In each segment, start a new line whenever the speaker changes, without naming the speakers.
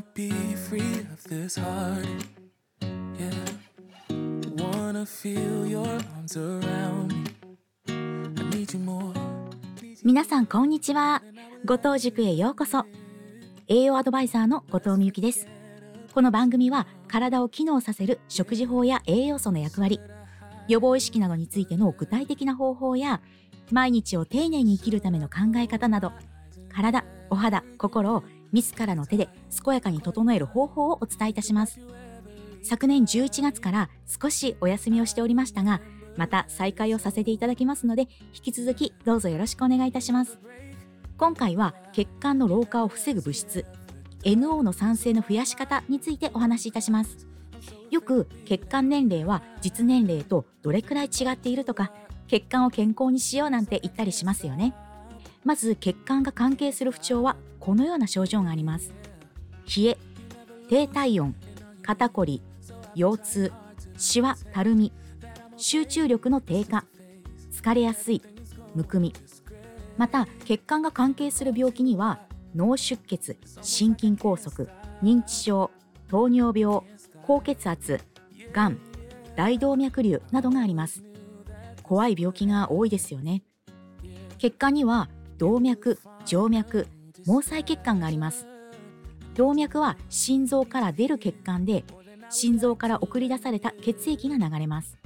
Wanna be free of this heart. Yeah. Wanna feel your arms around me. I need you more.
皆さんこんにちは後藤塾へようこそ栄養アドバイザーの後藤美由紀ですこの番組は体を機能させる食事法や栄養素の役割予防意識などについての具体的な方法や毎日を丁寧に生きるための考え方など体、お肌、心を自らの手で健やかに整える方法をお伝えいたします昨年11月から少しお休みをしておりましたがまた再開をさせていただきますので、引き続きどうぞよろしくお願いいたします。今回は血管の老化を防ぐ物質、NO の酸性の増やし方についてお話しいたします。よく血管年齢は実年齢とどれくらい違っているとか、血管を健康にしようなんて言ったりしますよね。まず血管が関係する不調はこのような症状があります。冷え、低体温、肩こり、腰痛、シワ、たるみ、集中力の低下、疲れやすい、むくみ。また、血管が関係する病気には、脳出血、心筋梗塞、認知症、糖尿病、高血圧、がん、大動脈瘤などがあります。怖い病気が多いですよね。血管には動脈、静脈、毛細血管があります。動脈は心臓から出る血管で、心臓から送り出された血液が流れます。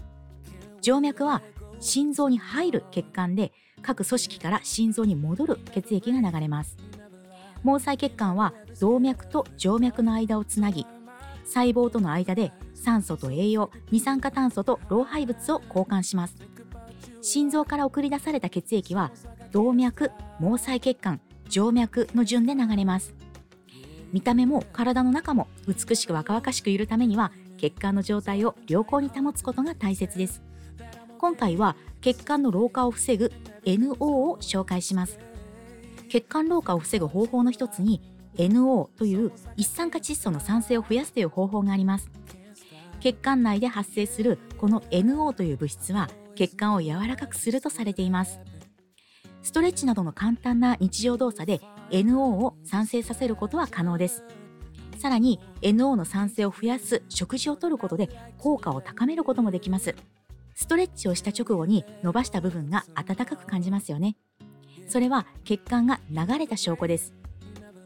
静脈は心臓に入る血管で各組織から心臓に戻る血液が流れます。毛細血管は動脈と静脈の間をつなぎ、細胞との間で酸素と栄養、二酸化炭素と老廃物を交換します。心臓から送り出された血液は動脈、毛細血管、静脈の順で流れます。見た目も体の中も美しく若々しくいるためには血管の状態を良好に保つことが大切です。今回は血管の老化を防ぐ NO を紹介します。血管老化を防ぐ方法の一つに NO という一酸化窒素の酸性を増やすという方法があります。血管内で発生するこの NO という物質は血管を柔らかくするとされています。ストレッチなどの簡単な日常動作で NO を産生させることは可能です。さらに NO の酸性を増やす食事をとることで効果を高めることもできます。ストレッチをした直後に伸ばした部分が温かく感じますよね。それは血管が流れた証拠です。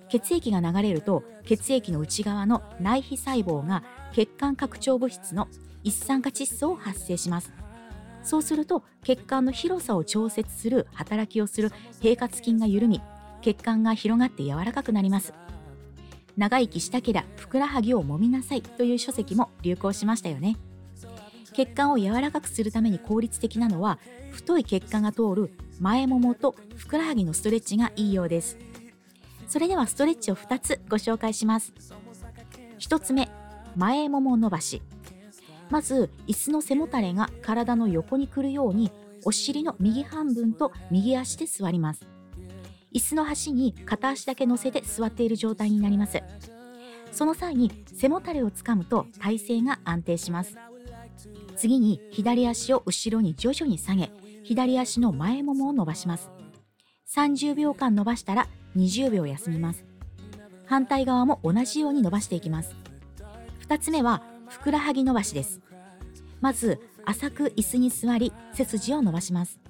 血液が流れると血液の内側の内皮細胞が血管拡張物質の一酸化窒素を発生します。そうすると血管の広さを調節する働きをする平滑筋が緩み、血管が広がって柔らかくなります。長生きしたけりゃふくらはぎを揉みなさいという書籍も流行しましたよね。血管を柔らかくするために効率的なのは太い血管が通る前ももとふくらはぎのストレッチがいいようですそれではストレッチを2つご紹介します1つ目前もも伸ばしまず椅子の背もたれが体の横に来るようにお尻の右半分と右足で座ります椅子の端に片足だけ乗せて座っている状態になりますその際に背もたれをつかむと体勢が安定します次に左足を後ろに徐々に下げ、左足の前ももを伸ばします。30秒間伸ばしたら20秒休みます。反対側も同じように伸ばしていきます。2つ目は、ふくらはぎ伸ばしです。まず、浅く椅子に座り、背筋を伸ばします。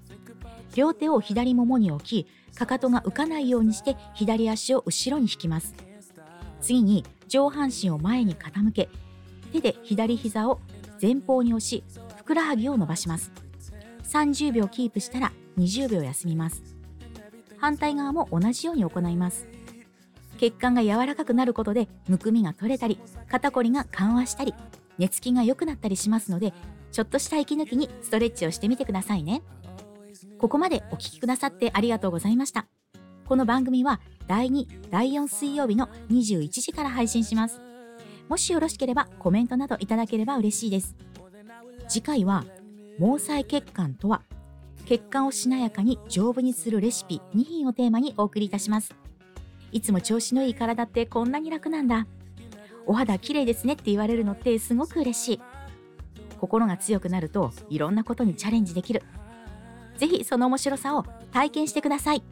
両手を左ももに置き、かかとが浮かないようにして左足を後ろに引きます。次に上半身を前に傾け、手で左膝を前方に押し、ふくらはぎを伸ばします。30秒キープしたら20秒休みます。反対側も同じように行います。血管が柔らかくなることで、むくみが取れたり、肩こりが緩和したり、寝つきが良くなったりしますので、ちょっとした息抜きにストレッチをしてみてくださいね。ここまでお聴きくださってありがとうございました。この番組は第2、第4水曜日の21時から配信します。もしよろしければコメントなどいただければ嬉しいです。次回は、毛細血管とは、血管をしなやかに丈夫にするレシピ2品をテーマにお送りいたします。いつも調子のいい体ってこんなに楽なんだ。お肌綺麗ですねって言われるのってすごく嬉しい。心が強くなるといろんなことにチャレンジできる。ぜひその面白さを体験してください。